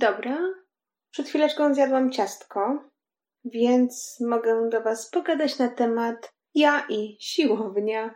Dobra. Przed chwileczką zjadłam ciastko, więc mogę do Was pogadać na temat ja i siłownia.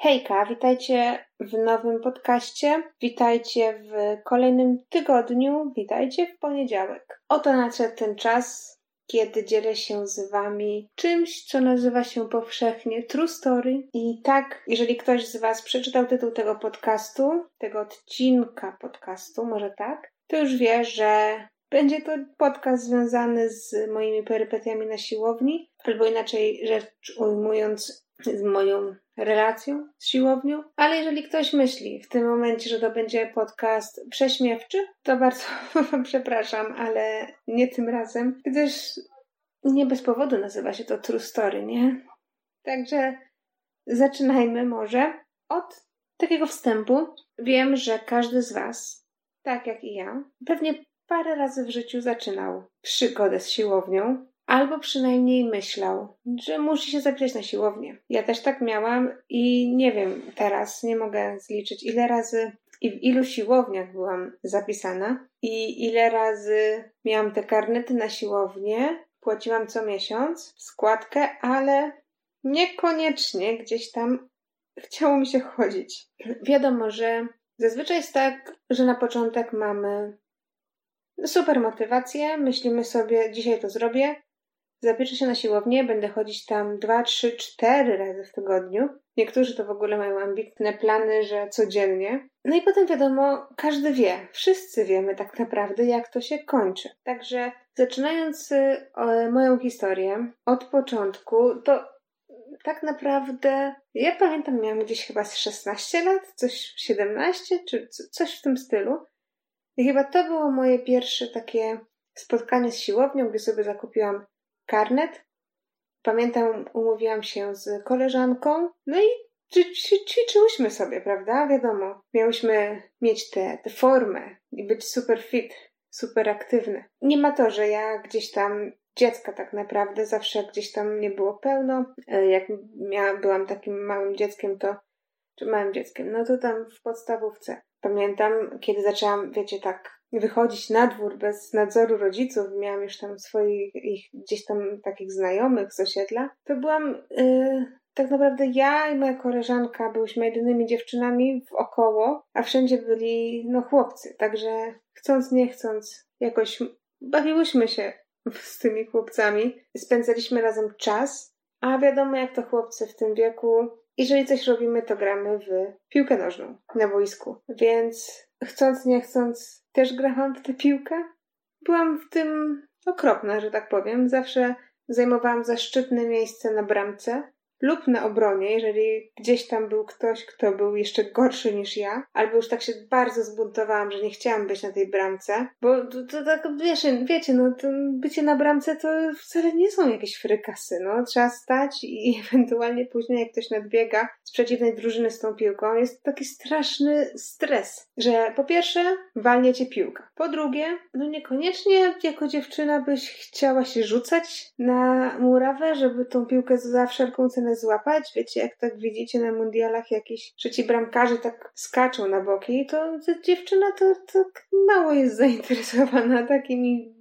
Hejka, witajcie w nowym podcaście. Witajcie w kolejnym tygodniu. Witajcie w poniedziałek. Oto nadszedł ten czas, kiedy dzielę się z Wami czymś, co nazywa się powszechnie True Story. I tak, jeżeli ktoś z Was przeczytał tytuł tego podcastu, tego odcinka podcastu, może tak, to już wie, że będzie to podcast związany z moimi perypetiami na siłowni, albo inaczej rzecz ujmując, z moją relacją z siłownią. Ale jeżeli ktoś myśli w tym momencie, że to będzie podcast prześmiewczy, to bardzo przepraszam, ale nie tym razem, gdyż nie bez powodu nazywa się to True Story, nie? Także zaczynajmy może od takiego wstępu. Wiem, że każdy z Was, tak jak i ja, pewnie parę razy w życiu zaczynał przygodę z siłownią, albo przynajmniej myślał, że musi się zapisać na siłownię. Ja też tak miałam i nie wiem, teraz nie mogę zliczyć, ile razy i w ilu siłowniach byłam zapisana i ile razy miałam te karnety na siłownię, płaciłam co miesiąc składkę, ale niekoniecznie gdzieś tam chciało mi się chodzić. Wiadomo, że zazwyczaj jest tak, że na początek mamy super motywację, myślimy sobie, dzisiaj to zrobię, Zapiszę się na siłownię, będę chodzić tam dwa, trzy, cztery razy w tygodniu. Niektórzy to w ogóle mają ambitne plany, że codziennie. No i potem wiadomo, każdy wie, wszyscy wiemy tak naprawdę, jak to się kończy. Także zaczynając y, moją historię od początku, to tak naprawdę ja pamiętam, miałam gdzieś chyba z 16 lat, coś 17, czy coś w tym stylu. I chyba to było moje pierwsze takie spotkanie z siłownią, gdzie sobie zakupiłam karnet. Pamiętam, umówiłam się z koleżanką, no i ćwiczyłyśmy sobie, prawda? Wiadomo, miałyśmy mieć tę formę i być super fit, super aktywne. Nie ma to, że ja gdzieś tam dziecka tak naprawdę, zawsze gdzieś tam nie było pełno. E, jak miałam, byłam takim małym dzieckiem, to czy małym dzieckiem, no to tam w podstawówce. Pamiętam, kiedy zaczęłam, wiecie, tak wychodzić na dwór bez nadzoru rodziców, miałam już tam swoich ich, gdzieś tam takich znajomych z osiedla, to byłam yy, tak naprawdę ja i moja koleżanka byłyśmy jedynymi dziewczynami w około, a wszędzie byli no chłopcy, także chcąc nie chcąc jakoś bawiłyśmy się z tymi chłopcami, spędzaliśmy razem czas, a wiadomo jak to chłopcy w tym wieku jeżeli coś robimy, to gramy w piłkę nożną na boisku. Więc chcąc, nie chcąc, też grałam w tę piłkę. Byłam w tym okropna, że tak powiem. Zawsze zajmowałam zaszczytne miejsce na bramce lub na obronie, jeżeli gdzieś tam był ktoś, kto był jeszcze gorszy niż ja, albo już tak się bardzo zbuntowałam, że nie chciałam być na tej bramce, bo to, to tak, wiesz, wiecie, no to bycie na bramce to wcale nie są jakieś frykasy, no, trzeba stać i ewentualnie później jak ktoś nadbiega z przeciwnej drużyny z tą piłką, jest taki straszny stres, że po pierwsze walnie cię piłka, po drugie, no niekoniecznie jako dziewczyna byś chciała się rzucać na murawę, żeby tą piłkę za wszelką cenę złapać. Wiecie, jak tak widzicie na mundialach jakiś trzeci bramkarze tak skaczą na boki, to, dziewczyna to, to mało jest zainteresowana takimi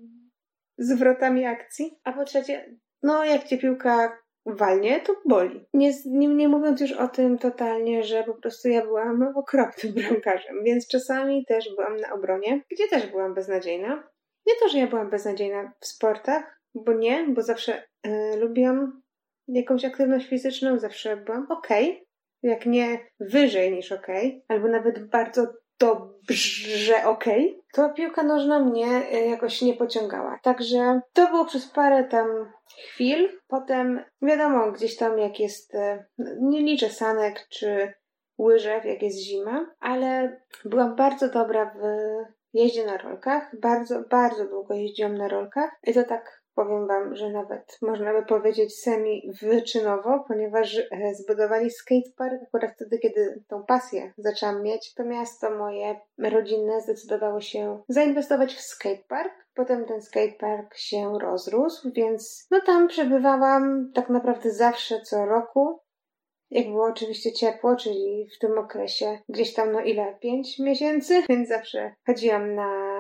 zwrotami akcji. A po trzecie, no jak cię piłka walnie, to boli. Nie, nie, nie, mówiąc już o tym totalnie, że po prostu ja byłam okropnym bramkarzem, więc czasami też byłam na obronie, gdzie też byłam beznadziejna. Nie to, że ja byłam beznadziejna w sportach, bo nie, bo zawsze y, lubiłam jakąś aktywność fizyczną, zawsze byłam ok, jak nie wyżej niż ok, albo nawet bardzo dobrze ok, to piłka nożna mnie y, jakoś nie pociągała. Także to było przez parę tam chwil. Potem wiadomo, gdzieś tam jak jest, y, nie liczę sanek czy łyżew, jak jest zima, ale byłam bardzo dobra w jeździe na rolkach. Bardzo, bardzo długo jeździłam na rolkach i to tak powiem Wam, że nawet można by powiedzieć semi-wyczynowo, ponieważ e, zbudowali skatepark akurat wtedy, kiedy tą pasję zaczęłam mieć. To miasto moje rodzinne zdecydowało się zainwestować w skatepark. Potem ten skatepark się rozrósł, więc no tam przebywałam tak naprawdę zawsze co roku. Jak było oczywiście ciepło, czyli w tym okresie gdzieś tam, no ile, pięć miesięcy, więc zawsze chodziłam na,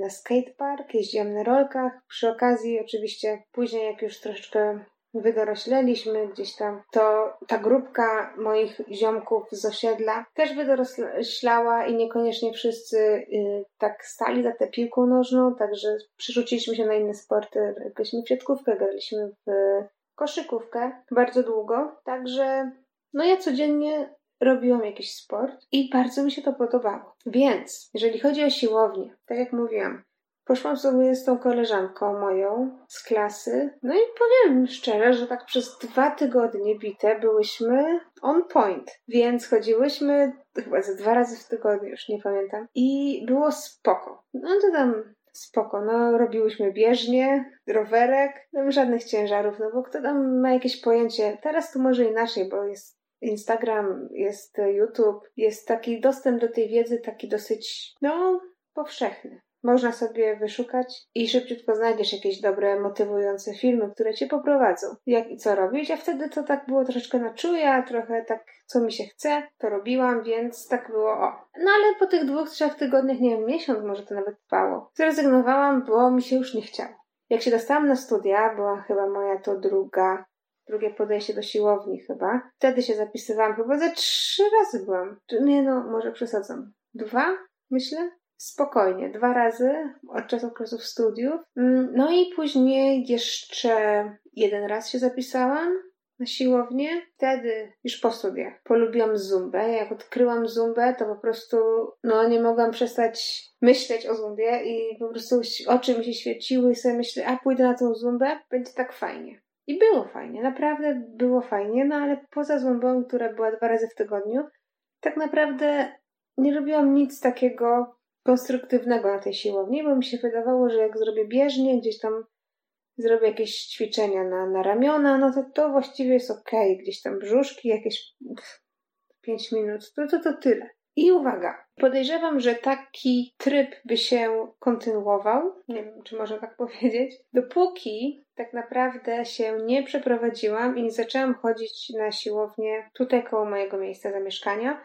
na skatepark, jeździłam na rolkach. Przy okazji, oczywiście, później, jak już troszeczkę wydorośleliśmy gdzieś tam, to ta grupka moich ziomków z osiedla też wydoroślała i niekoniecznie wszyscy y, tak stali za tę piłką nożną, także przerzuciliśmy się na inne sporty. Graliśmy w siatkówkę, graliśmy w koszykówkę bardzo długo, także no ja codziennie robiłam jakiś sport i bardzo mi się to podobało. Więc, jeżeli chodzi o siłownię, tak jak mówiłam, poszłam sobie z tą koleżanką moją z klasy, no i powiem szczerze, że tak przez dwa tygodnie bite byłyśmy on point, więc chodziłyśmy chyba ze dwa razy w tygodniu, już nie pamiętam, i było spoko. No to tam spoko, no robiłyśmy bieżnie, rowerek, no żadnych ciężarów, no bo kto tam ma jakieś pojęcie, teraz to może inaczej, bo jest Instagram, jest YouTube, jest taki dostęp do tej wiedzy taki dosyć, no, powszechny. Można sobie wyszukać i szybciutko znajdziesz jakieś dobre, motywujące filmy, które cię poprowadzą. Jak i co robić, a wtedy to tak było troszeczkę na czuja, trochę tak, co mi się chce, to robiłam, więc tak było o. No ale po tych dwóch, trzech tygodniach, nie wiem, miesiąc może to nawet trwało, zrezygnowałam, bo mi się już nie chciało. Jak się dostałam na studia, była chyba moja to druga drugie podejście do siłowni chyba. Wtedy się zapisywałam, chyba ze trzy razy byłam. Nie no, może przesadzam. Dwa, myślę? Spokojnie, dwa razy od czasu okresów studiów. Mm, no i później jeszcze jeden raz się zapisałam na siłownię. Wtedy, już po studiach, polubiłam zumbę. Jak odkryłam zumbę, to po prostu no, nie mogłam przestać myśleć o zumbie i po prostu oczy mi się świeciły i sobie myślę, a pójdę na tą zumbę, będzie tak fajnie. I było fajnie, naprawdę było fajnie, no ale poza złąbą, która była dwa razy w tygodniu, tak naprawdę nie robiłam nic takiego konstruktywnego na tej siłowni, bo mi się wydawało, że jak zrobię bieżnie, gdzieś tam zrobię jakieś ćwiczenia na, na ramiona, no to to właściwie jest ok. Gdzieś tam brzuszki, jakieś 5 minut, to, to to tyle. I uwaga, podejrzewam, że taki tryb by się kontynuował, nie wiem, czy można tak powiedzieć, dopóki tak naprawdę się nie przeprowadziłam i nie zaczęłam chodzić na siłownię tutaj koło mojego miejsca zamieszkania.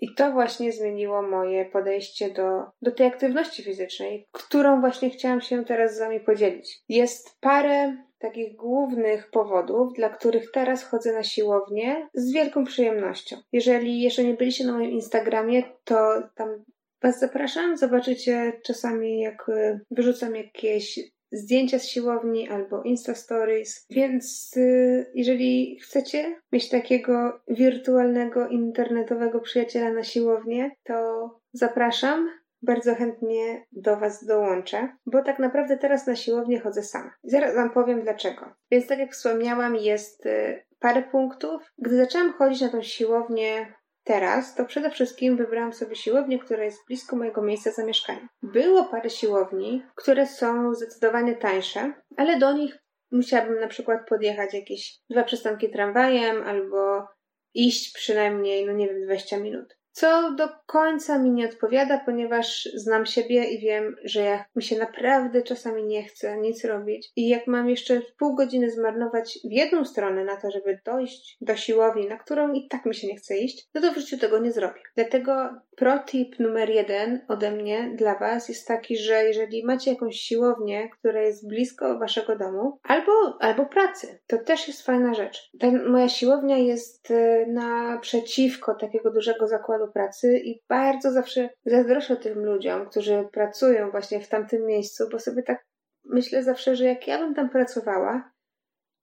I to właśnie zmieniło moje podejście do, do tej aktywności fizycznej, którą właśnie chciałam się teraz z Wami podzielić. Jest parę takich głównych powodów, dla których teraz chodzę na siłownię z wielką przyjemnością. Jeżeli jeszcze nie byliście na moim Instagramie, to tam Was zapraszam. Zobaczycie czasami, jak y, wyrzucam jakieś zdjęcia z siłowni albo Insta Stories. Więc y, jeżeli chcecie mieć takiego wirtualnego, internetowego przyjaciela na siłownię, to zapraszam bardzo chętnie do Was dołączę, bo tak naprawdę teraz na siłownię chodzę sama. Zaraz Wam powiem dlaczego. Więc tak jak wspomniałam, jest y, parę punktów. Gdy zaczęłam chodzić na tą siłownię teraz, to przede wszystkim wybrałam sobie siłownię, która jest blisko mojego miejsca zamieszkania. Było parę siłowni, które są zdecydowanie tańsze, ale do nich musiałabym na przykład podjechać jakieś dwa przystanki tramwajem albo iść przynajmniej, no nie wiem, 20 minut co do końca mi nie odpowiada, ponieważ znam siebie i wiem, że jak mi się naprawdę czasami nie chce nic robić i jak mam jeszcze pół godziny zmarnować w jedną stronę na to, żeby dojść do siłowni, na którą i tak mi się nie chce iść, no to w życiu tego nie zrobię. Dlatego protip numer jeden ode mnie dla Was jest taki, że jeżeli macie jakąś siłownię, która jest blisko Waszego domu albo, albo pracy, to też jest fajna rzecz. Ta moja siłownia jest y, naprzeciwko takiego dużego zakładu pracy i bardzo zawsze zazdroszczę tym ludziom, którzy pracują właśnie w tamtym miejscu, bo sobie tak myślę zawsze, że jak ja bym tam pracowała,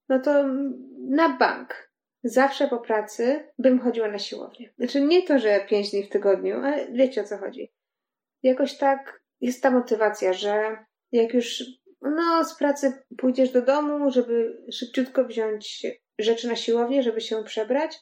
no to na bank. Zawsze po pracy bym chodziła na siłownię. Znaczy nie to, że pięć dni w tygodniu, ale wiecie o co chodzi. Jakoś tak jest ta motywacja, że jak już no, z pracy pójdziesz do domu, żeby szybciutko wziąć rzeczy na siłownię, żeby się przebrać,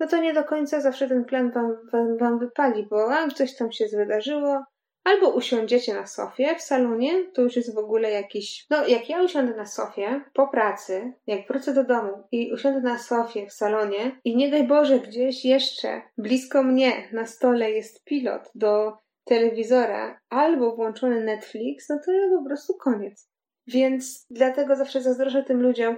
no to nie do końca zawsze ten plan wam, wam, wam wypali, bo a, coś tam się wydarzyło, Albo usiądziecie na sofie w salonie, to już jest w ogóle jakiś. No, jak ja usiądę na sofie po pracy, jak wrócę do domu i usiądę na sofie w salonie i nie daj Boże, gdzieś jeszcze blisko mnie na stole jest pilot do telewizora albo włączony Netflix, no to ja po prostu koniec. Więc dlatego zawsze zazdroszczę tym ludziom,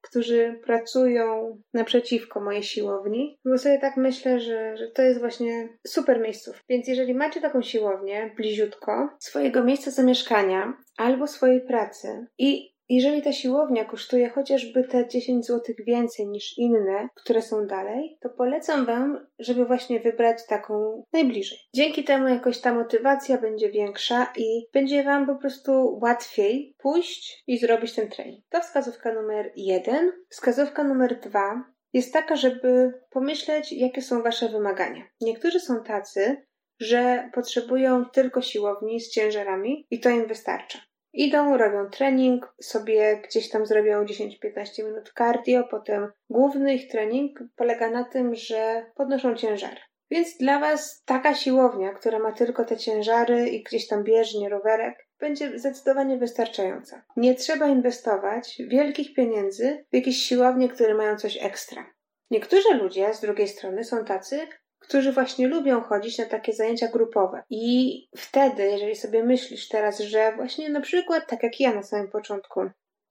którzy pracują naprzeciwko mojej siłowni, bo sobie tak myślę, że, że to jest właśnie super miejsców. Więc jeżeli macie taką siłownię bliziutko swojego miejsca zamieszkania albo swojej pracy i jeżeli ta siłownia kosztuje chociażby te 10 zł więcej niż inne, które są dalej, to polecam Wam, żeby właśnie wybrać taką najbliżej. Dzięki temu jakoś ta motywacja będzie większa i będzie Wam po prostu łatwiej pójść i zrobić ten trening. To wskazówka numer jeden. Wskazówka numer dwa jest taka, żeby pomyśleć, jakie są Wasze wymagania. Niektórzy są tacy, że potrzebują tylko siłowni z ciężarami i to im wystarcza. Idą, robią trening, sobie gdzieś tam zrobią 10-15 minut cardio, potem główny ich trening polega na tym, że podnoszą ciężary. Więc dla Was taka siłownia, która ma tylko te ciężary i gdzieś tam bieżnie, rowerek, będzie zdecydowanie wystarczająca. Nie trzeba inwestować wielkich pieniędzy w jakieś siłownie, które mają coś ekstra. Niektórzy ludzie z drugiej strony są tacy, którzy właśnie lubią chodzić na takie zajęcia grupowe. I wtedy, jeżeli sobie myślisz teraz, że właśnie na przykład, tak jak ja na samym początku,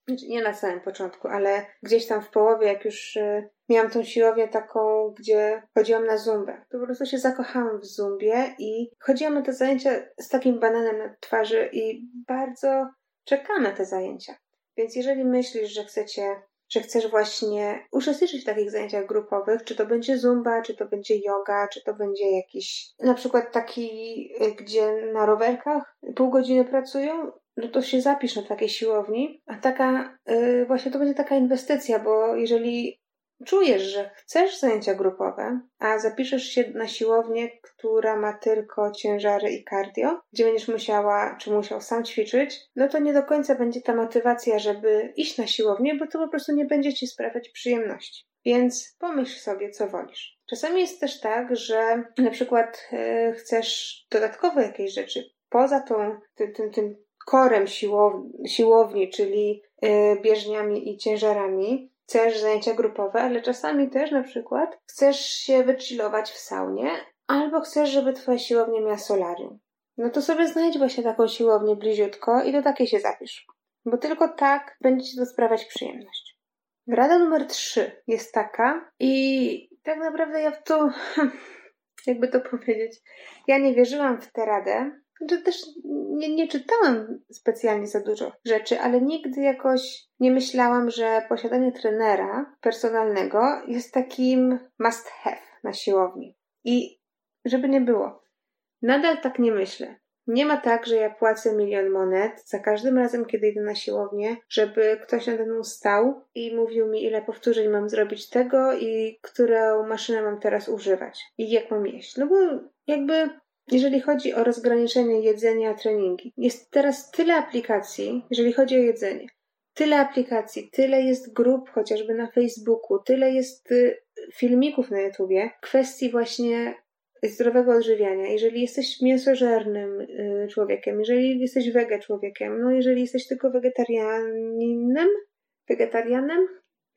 znaczy nie na samym początku, ale gdzieś tam w połowie, jak już y, miałam tą siłownię taką, gdzie chodziłam na zumbę, to po prostu się zakochałam w zumbie i chodziłam na te zajęcia z takim bananem na twarzy i bardzo czekam na te zajęcia. Więc jeżeli myślisz, że chcecie że chcesz właśnie uczestniczyć w takich zajęciach grupowych, czy to będzie zumba, czy to będzie yoga, czy to będzie jakiś na przykład taki, y, gdzie na rowerkach pół godziny pracują, no to się zapisz na takiej siłowni, a taka, yy, właśnie to będzie taka inwestycja, bo jeżeli czujesz, że chcesz zajęcia grupowe, a zapiszesz się na siłownię, która ma tylko ciężary i cardio, gdzie będziesz musiała, czy musiał sam ćwiczyć, no to nie do końca będzie ta motywacja, żeby iść na siłownię, bo to po prostu nie będzie ci sprawiać przyjemności. Więc pomyśl sobie, co wolisz. Czasami jest też tak, że na przykład yy, chcesz dodatkowo jakieś rzeczy poza tą, tym, tym, tym korem siłowni, czyli yy, bieżniami i ciężarami, chcesz zajęcia grupowe, ale czasami też na przykład chcesz się wychillować w saunie, albo chcesz, żeby twoja siłownia miała solarium. No to sobie znajdź właśnie taką siłownię bliziutko i do takiej się zapisz. Bo tylko tak będzie ci to sprawiać przyjemność. Rada numer trzy jest taka i tak naprawdę ja w to, jakby to powiedzieć, ja nie wierzyłam w tę radę, że też nie, nie czytałam specjalnie za dużo rzeczy, ale nigdy jakoś nie myślałam, że posiadanie trenera personalnego jest takim must have na siłowni. I żeby nie było, nadal tak nie myślę. Nie ma tak, że ja płacę milion monet za każdym razem, kiedy idę na siłownię, żeby ktoś nade mną stał i mówił mi, ile powtórzeń mam zrobić tego i którą maszynę mam teraz używać i jak mam jeść. No bo jakby jeżeli chodzi o rozgraniczenie jedzenia, treningi, jest teraz tyle aplikacji, jeżeli chodzi o jedzenie. Tyle aplikacji, tyle jest grup chociażby na Facebooku, tyle jest y, filmików na YouTubie, kwestii właśnie zdrowego odżywiania. Jeżeli jesteś mięsożernym y, człowiekiem, jeżeli jesteś wege człowiekiem, no jeżeli jesteś tylko wegetarianinem, wegetarianem,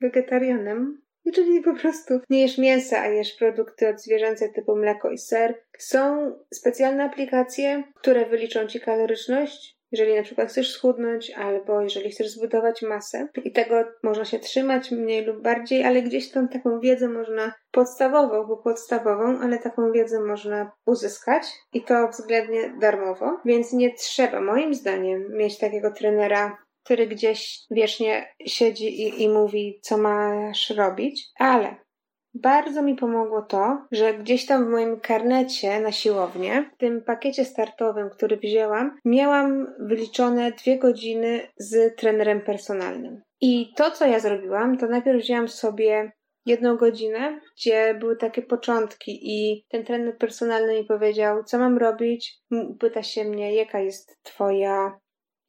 wegetarianem, Czyli po prostu nie jesz mięsa, a jesz produkty odzwierzęce typu mleko i ser. Są specjalne aplikacje, które wyliczą ci kaloryczność, jeżeli na przykład chcesz schudnąć, albo jeżeli chcesz zbudować masę. I tego można się trzymać mniej lub bardziej, ale gdzieś tą taką wiedzę można podstawową, bo podstawową, ale taką wiedzę można uzyskać i to względnie darmowo. Więc nie trzeba, moim zdaniem, mieć takiego trenera który gdzieś wiecznie siedzi i, i mówi, co masz robić, ale bardzo mi pomogło to, że gdzieś tam w moim karnecie na siłownię, w tym pakiecie startowym, który wzięłam, miałam wyliczone dwie godziny z trenerem personalnym. I to, co ja zrobiłam, to najpierw wzięłam sobie jedną godzinę, gdzie były takie początki i ten trener personalny mi powiedział, co mam robić. Pyta się mnie, jaka jest twoja,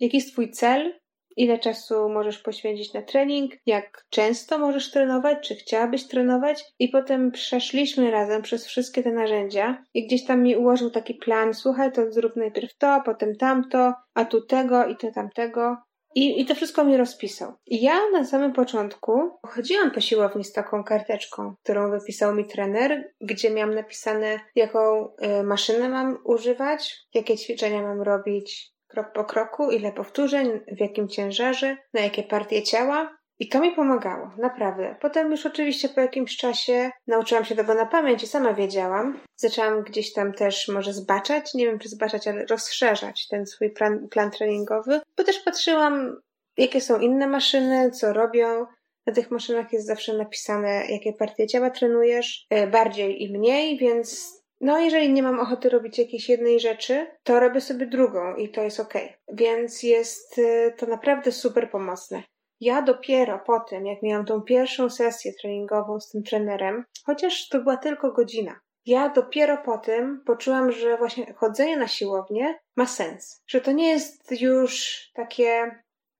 jaki jest twój cel, ile czasu możesz poświęcić na trening, jak często możesz trenować, czy chciałabyś trenować. I potem przeszliśmy razem przez wszystkie te narzędzia i gdzieś tam mi ułożył taki plan, słuchaj, to zrób najpierw to, potem tamto, a tu tego i to tamtego. I, I to wszystko mi rozpisał. I ja na samym początku chodziłam po siłowni z taką karteczką, którą wypisał mi trener, gdzie miałam napisane, jaką y, maszynę mam używać, jakie ćwiczenia mam robić krok po kroku, ile powtórzeń, w jakim ciężarze, na jakie partie ciała. I to mi pomagało, naprawdę. Potem już oczywiście po jakimś czasie nauczyłam się tego na pamięć i sama wiedziałam. Zaczęłam gdzieś tam też może zbaczać, nie wiem czy zbaczać, ale rozszerzać ten swój plan, plan treningowy, bo też patrzyłam, jakie są inne maszyny, co robią. Na tych maszynach jest zawsze napisane, jakie partie ciała trenujesz, e, bardziej i mniej, więc no, jeżeli nie mam ochoty robić jakiejś jednej rzeczy, to robię sobie drugą i to jest ok. Więc jest e, to naprawdę super pomocne. Ja dopiero po tym, jak miałam tą pierwszą sesję treningową z tym trenerem, chociaż to była tylko godzina, ja dopiero po tym poczułam, że właśnie chodzenie na siłownię ma sens. Że to nie jest już takie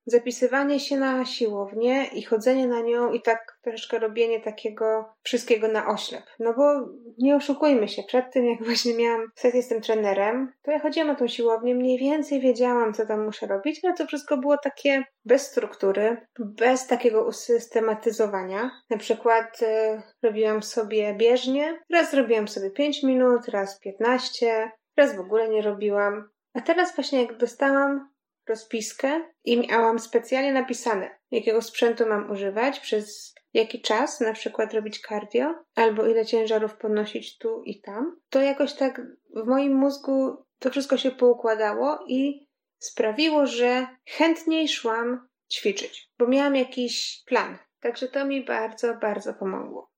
zapisywanie się na siłownię i chodzenie na nią i tak troszeczkę robienie takiego wszystkiego na oślep. No bo nie oszukujmy się, przed tym jak właśnie miałam sesję z tym trenerem, to ja chodziłam na tą siłownię, mniej więcej wiedziałam, co tam muszę robić, ale to wszystko było takie bez struktury, bez takiego usystematyzowania. Na przykład y, robiłam sobie bieżnie, raz robiłam sobie 5 minut, raz 15, raz w ogóle nie robiłam. A teraz właśnie jak dostałam rozpiskę i miałam specjalnie napisane, jakiego sprzętu mam używać, przez jaki czas na przykład robić cardio, albo ile ciężarów podnosić tu i tam, to jakoś tak w moim mózgu to wszystko się poukładało i sprawiło, że chętniej szłam ćwiczyć, bo miałam jakiś plan. Także to mi bardzo, bardzo pomogło.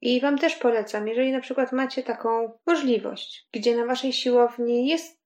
I Wam też polecam, jeżeli na przykład macie taką możliwość, gdzie na Waszej siłowni jest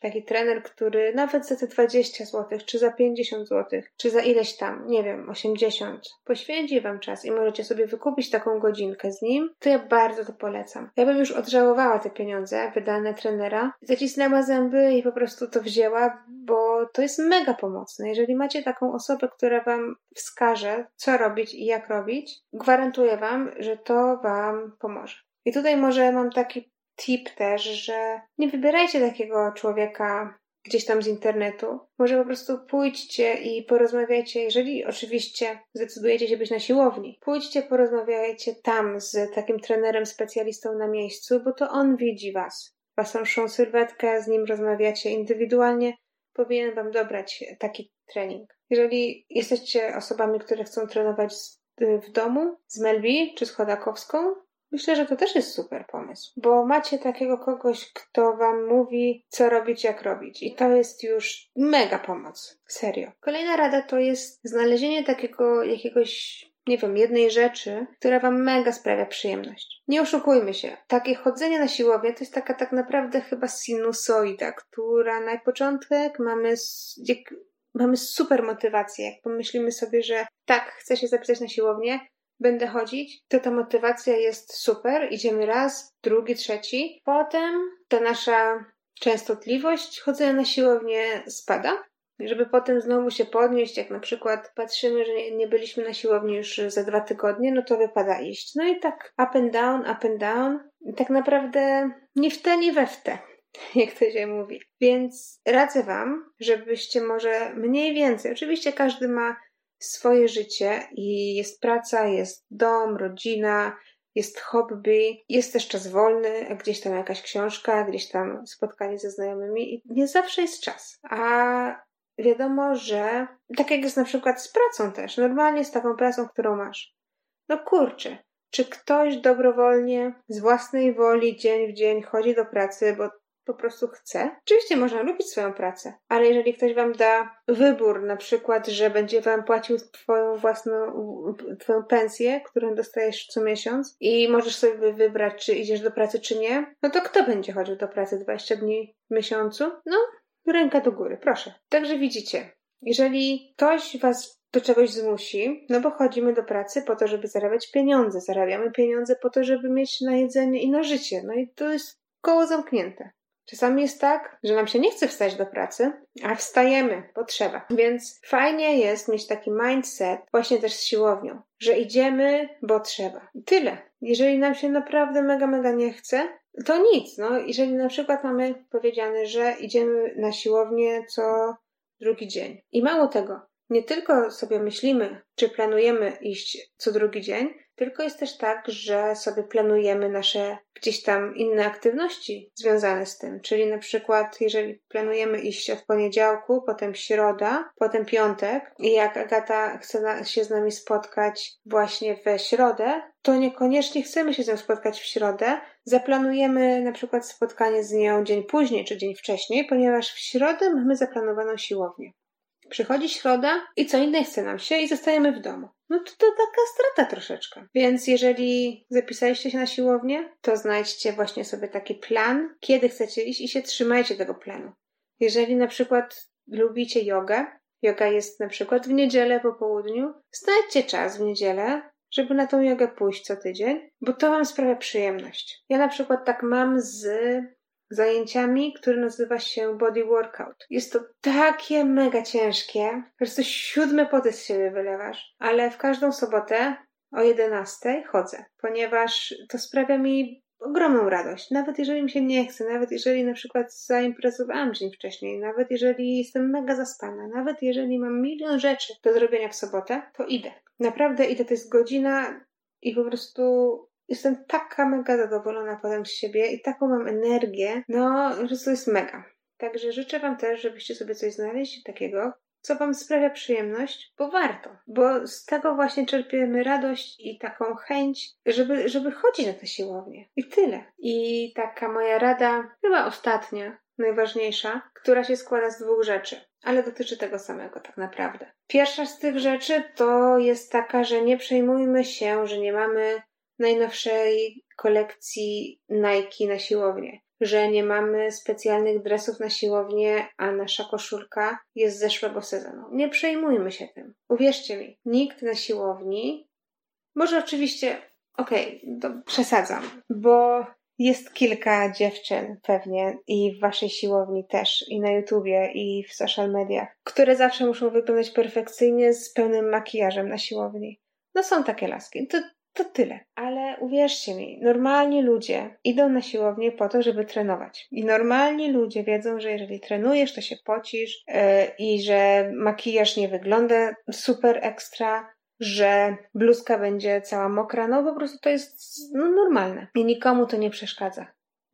taki trener, który nawet za te 20 zł, czy za 50 zł, czy za ileś tam, nie wiem, 80, poświęci Wam czas i możecie sobie wykupić taką godzinkę z nim, to ja bardzo to polecam. Ja bym już odżałowała te pieniądze wydane trenera, zacisnęła zęby i po prostu to wzięła, bo to jest mega pomocne. Jeżeli macie taką osobę, która Wam wskaże, co robić i jak robić, gwarantuję Wam, że to Wam pomoże. I tutaj może mam taki tip też, że nie wybierajcie takiego człowieka gdzieś tam z internetu. Może po prostu pójdźcie i porozmawiajcie, jeżeli oczywiście zdecydujecie się być na siłowni. Pójdźcie, porozmawiajcie tam z takim trenerem, specjalistą na miejscu, bo to on widzi was. Waszą sylwetkę, z nim rozmawiacie indywidualnie, powinien wam dobrać taki trening. Jeżeli jesteście osobami, które chcą trenować w domu z Melbi czy z Chodakowską, Myślę, że to też jest super pomysł, bo macie takiego kogoś, kto wam mówi, co robić, jak robić. I to jest już mega pomoc. Serio. Kolejna rada to jest znalezienie takiego jakiegoś nie wiem, jednej rzeczy, która wam mega sprawia przyjemność. Nie oszukujmy się, takie chodzenie na siłownię to jest taka tak naprawdę chyba sinusoida, która na początek mamy, mamy super motywację. Jak pomyślimy sobie, że tak, chcę się zapisać na siłownię, będę chodzić, to ta motywacja jest super. Idziemy raz, drugi, trzeci. Potem ta nasza częstotliwość chodzenia na siłownię spada. Żeby potem znowu się podnieść, jak na przykład patrzymy, że nie, byliśmy na siłowni już za dwa tygodnie, no to wypada iść. No i tak up and down, up and down. tak naprawdę nie w te, nie we w te jak to się mówi. Więc radzę Wam, żebyście może mniej więcej, oczywiście każdy ma swoje życie i jest praca, jest dom, rodzina, jest hobby, jest też czas wolny, gdzieś tam jakaś książka, gdzieś tam spotkanie ze znajomymi i nie zawsze jest czas. A wiadomo, że tak jak jest na przykład z pracą też, normalnie z taką pracą, którą masz. No kurczę, czy ktoś dobrowolnie, z własnej woli, dzień w dzień chodzi do pracy, bo po prostu chce. Oczywiście można lubić swoją pracę, ale jeżeli ktoś wam da wybór, na przykład, że będzie wam płacił twoją własną, twoją pensję, którą dostajesz co miesiąc i możesz sobie wybrać, czy idziesz do pracy, czy nie, no to kto będzie chodził do pracy 20 dni w miesiącu? No, ręka do góry, proszę. Także widzicie, jeżeli ktoś was do czegoś zmusi, no bo chodzimy do pracy po to, żeby zarabiać pieniądze. Zarabiamy pieniądze po to, żeby mieć na jedzenie i na życie. No i to jest koło zamknięte. Czasami jest tak, że nam się nie chce wstać do pracy, a wstajemy, bo trzeba. Więc fajnie jest mieć taki mindset właśnie też z siłownią, że idziemy, bo trzeba. Tyle. Jeżeli nam się naprawdę mega, mega nie chce, to nic. No, jeżeli na przykład mamy powiedziane, że idziemy na siłownię co drugi dzień. I mało tego, nie tylko sobie myślimy, czy planujemy iść co drugi dzień, tylko jest też tak, że sobie planujemy nasze gdzieś tam inne aktywności związane z tym. Czyli na przykład, jeżeli planujemy iść od poniedziałku, potem środa, potem piątek i jak Agata chce się z nami spotkać właśnie we środę, to niekoniecznie chcemy się z nią spotkać w środę. Zaplanujemy na przykład spotkanie z nią dzień później czy dzień wcześniej, ponieważ w środę mamy zaplanowaną siłownię. Przychodzi środa i co innej chce nam się i zostajemy w domu. No to, to taka strata troszeczkę. Więc jeżeli zapisaliście się na siłownię, to znajdźcie właśnie sobie taki plan, kiedy chcecie iść i się trzymajcie tego planu. Jeżeli na przykład lubicie jogę, yoga jest na przykład w niedzielę po południu, znajdźcie czas w niedzielę, żeby na tą jogę pójść co tydzień, bo to Wam sprawia przyjemność. Ja na przykład tak mam z zajęciami, które nazywa się body workout. Jest to takie mega ciężkie, po prostu siódmy poty z siebie wylewasz, ale w każdą sobotę o 11 chodzę, ponieważ to sprawia mi ogromną radość. Nawet jeżeli mi się nie chce, nawet jeżeli na przykład zaimprezowałam dzień wcześniej, nawet jeżeli jestem mega zaspana, nawet jeżeli mam milion rzeczy do zrobienia w sobotę, to idę. Naprawdę idę, to jest godzina i po prostu jestem taka mega zadowolona potem z siebie i taką mam energię, no, że to jest mega. Także życzę Wam też, żebyście sobie coś znaleźli takiego, co Wam sprawia przyjemność, bo warto, bo z tego właśnie czerpiemy radość i taką chęć, żeby, żeby chodzić na tę siłownię. I tyle. I taka moja rada, chyba ostatnia, najważniejsza, która się składa z dwóch rzeczy, ale dotyczy tego samego tak naprawdę. Pierwsza z tych rzeczy to jest taka, że nie przejmujmy się, że nie mamy najnowszej kolekcji Nike na siłownię, że nie mamy specjalnych dresów na siłownię, a nasza koszulka jest z zeszłego sezonu. Nie przejmujmy się tym. Uwierzcie mi, nikt na siłowni, może oczywiście, okej, okay, przesadzam, bo jest kilka dziewczyn pewnie i w waszej siłowni też, i na YouTubie, i w social mediach, które zawsze muszą wyglądać perfekcyjnie z pełnym makijażem na siłowni. No są takie laski. To to tyle. Ale uwierzcie mi, normalni ludzie idą na siłownię po to, żeby trenować. I normalni ludzie wiedzą, że jeżeli trenujesz, to się pocisz yy, i że makijaż nie wygląda super ekstra, że bluzka będzie cała mokra. No po prostu to jest no, normalne. I nikomu to nie przeszkadza.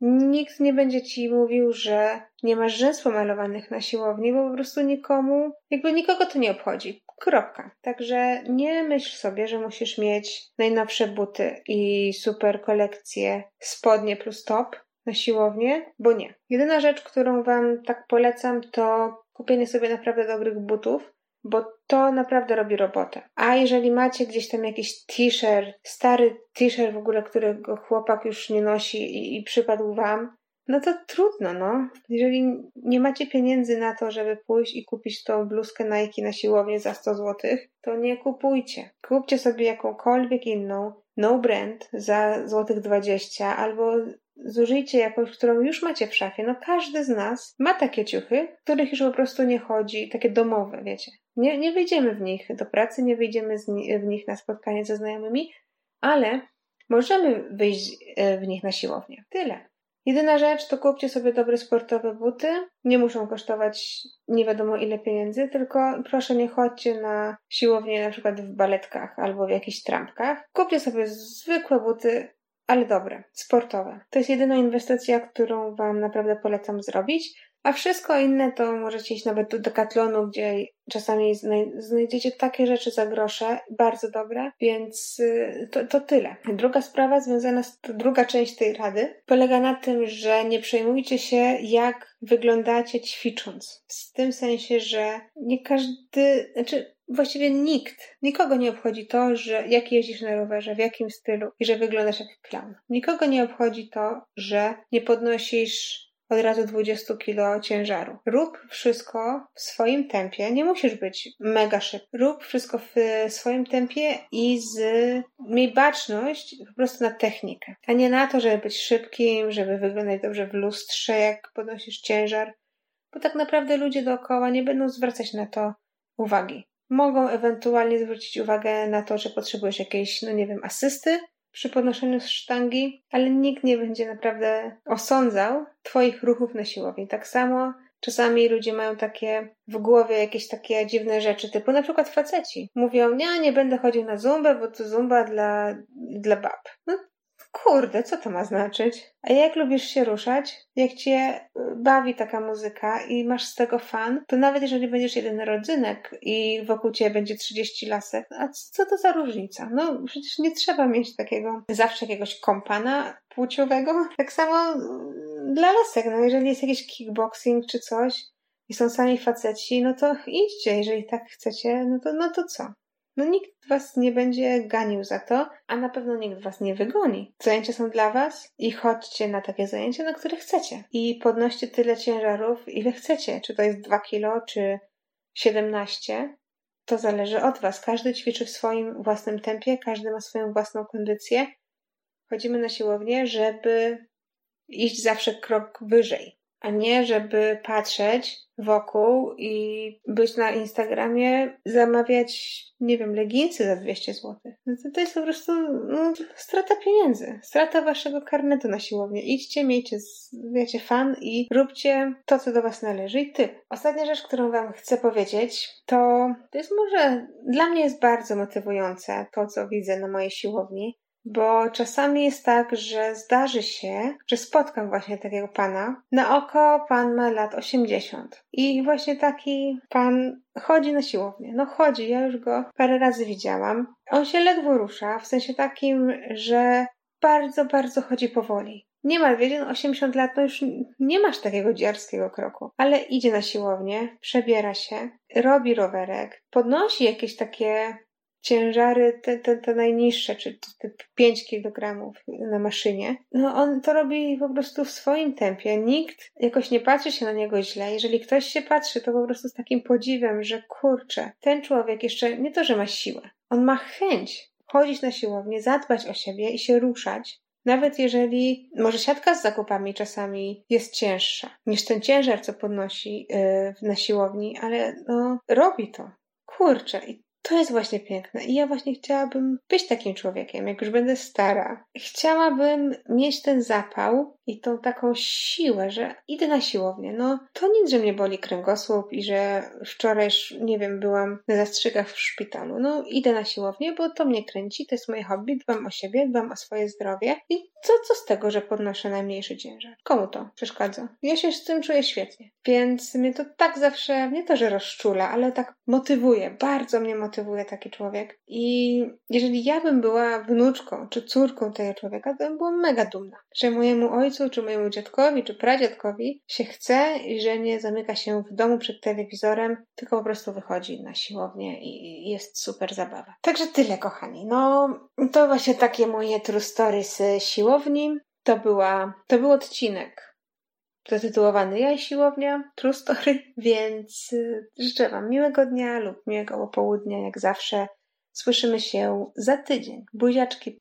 Nikt nie będzie ci mówił, że nie masz rzęs pomalowanych na siłowni, bo po prostu nikomu, jakby nikogo to nie obchodzi. Kropka. Także nie myśl sobie, że musisz mieć najnowsze buty i super kolekcję spodnie plus top na siłownię, bo nie. Jedyna rzecz, którą Wam tak polecam, to kupienie sobie naprawdę dobrych butów, bo to naprawdę robi robotę. A jeżeli macie gdzieś tam jakiś t-shirt, stary t-shirt w ogóle, którego chłopak już nie nosi i, i przypadł Wam, no to trudno, no. Jeżeli nie macie pieniędzy na to, żeby pójść i kupić tą bluzkę Nike na siłownię za 100 zł, to nie kupujcie. Kupcie sobie jakąkolwiek inną, no brand za złotych 20 albo zużyjcie jakąś, którą już macie w szafie. No każdy z nas ma takie ciuchy, których już po prostu nie chodzi, takie domowe, wiecie. Nie, nie wyjdziemy w nich do pracy, nie wyjdziemy w nich na spotkanie ze znajomymi, ale możemy wyjść e, w nich na siłownię. Tyle. Jedyna rzecz to kupcie sobie dobre sportowe buty. Nie muszą kosztować nie wiadomo ile pieniędzy, tylko proszę nie chodźcie na siłownię na przykład w baletkach albo w jakichś trampkach. Kupcie sobie zwykłe buty, ale dobre, sportowe. To jest jedyna inwestycja, którą Wam naprawdę polecam zrobić. A wszystko inne to możecie iść nawet do Decathlonu, gdzie czasami znajdziecie takie rzeczy za grosze, bardzo dobre, więc y, to, to tyle. Druga sprawa związana z, druga część tej rady polega na tym, że nie przejmujcie się, jak wyglądacie ćwicząc. W tym sensie, że nie każdy, znaczy właściwie nikt, nikogo nie obchodzi to, że jak jeździsz na rowerze, w jakim stylu i że wyglądasz jak clown. Nikogo nie obchodzi to, że nie podnosisz od razu 20 kilo ciężaru. Rób wszystko w swoim tempie. Nie musisz być mega szybki. Rób wszystko w swoim tempie i z miej baczność po prostu na technikę, a nie na to, żeby być szybkim, żeby wyglądać dobrze w lustrze, jak podnosisz ciężar, bo tak naprawdę ludzie dookoła nie będą zwracać na to uwagi. Mogą ewentualnie zwrócić uwagę na to, że potrzebujesz jakiejś, no nie wiem, asysty przy podnoszeniu sztangi, ale nikt nie będzie naprawdę osądzał Twoich ruchów na siłowni. Tak samo Czasami ludzie mają takie w głowie jakieś takie dziwne rzeczy, typu na przykład faceci. Mówią, nie, nie będę chodził na zumbę, bo to zumba dla, dla bab. No kurde, co to ma znaczyć? A jak lubisz się ruszać, jak cię y, bawi taka muzyka i masz z tego fan, to nawet jeżeli będziesz jeden rodzynek i wokół ciebie będzie 30 lasek, a co to za różnica? No przecież nie trzeba mieć takiego zawsze jakiegoś kompana płciowego. Tak samo y, dla lasek, no jeżeli jest jakiś kickboxing czy coś i są sami faceci, no to idźcie, jeżeli tak chcecie, no to, no to co? No nikt was nie będzie ganił za to, a na pewno nikt was nie wygoni. Zajęcia są dla was i chodźcie na takie zajęcia, na które chcecie. I podnoście tyle ciężarów, ile chcecie. Czy to jest 2 kilo, czy 17. To zależy od was. Każdy ćwiczy w swoim własnym tempie, każdy ma swoją własną kondycję. Chodzimy na siłownię, żeby iść zawsze krok wyżej a nie żeby patrzeć wokół i być na Instagramie, zamawiać, nie wiem, leginsy za 200 zł. No to, to jest po prostu no, strata pieniędzy, strata waszego karnetu na siłownię. Idźcie, miejcie, wiecie, fan i róbcie to, co do was należy i ty. Ostatnia rzecz, którą wam chcę powiedzieć, to, to jest może, dla mnie jest bardzo motywujące to, co widzę na mojej siłowni, bo czasami jest tak, że zdarzy się, że spotkam właśnie takiego pana. Na oko pan ma lat 80. I właśnie taki pan chodzi na siłownię. No chodzi, ja już go parę razy widziałam. On się ledwo rusza, w sensie takim, że bardzo, bardzo chodzi powoli. Nie ma, wiecie, 80 lat, no już nie masz takiego dziarskiego kroku, ale idzie na siłownię, przebiera się, robi rowerek, podnosi jakieś takie ciężary te, te, te najniższe, czy te 5 kg na maszynie, no on to robi po prostu w swoim tempie. Nikt jakoś nie patrzy się na niego źle. Jeżeli ktoś się patrzy, to po prostu z takim podziwem, że kurczę, ten człowiek jeszcze nie to, że ma siłę, on ma chęć chodzić na siłownię, zadbać o siebie i się ruszać. Nawet jeżeli może siatka z zakupami czasami jest cięższa niż ten ciężar, co podnosi yy, na siłowni, ale no, robi to. Kurczę, i to jest właśnie piękne. I ja właśnie chciałabym być takim człowiekiem, jak już będę stara. Chciałabym mieć ten zapał i tą taką siłę, że idę na siłownię. No, to nic, że mnie boli kręgosłup i że wczoraj, nie wiem, byłam na zastrzygach w szpitalu. No, idę na siłownię, bo to mnie kręci, to jest moje hobby, dbam o siebie, dbam o swoje zdrowie i co, co z tego, że podnoszę najmniejszy ciężar? Komu to przeszkadza? Ja się z tym czuję świetnie. Więc mnie to tak zawsze, nie to, że rozczula, ale tak motywuje. Bardzo mnie motywuje taki człowiek. I jeżeli ja bym była wnuczką czy córką tego człowieka, to bym była mega dumna, że mojemu ojcu, czy mojemu dziadkowi, czy pradziadkowi się chce i że nie zamyka się w domu przed telewizorem, tylko po prostu wychodzi na siłownię i jest super zabawa. Także tyle, kochani. No, to właśnie takie moje true story z siłowni siłowni. To, była, to był odcinek zatytułowany Ja i siłownia, True Story, więc y, życzę Wam miłego dnia lub miłego popołudnia, jak zawsze. Słyszymy się za tydzień. Buziaczki.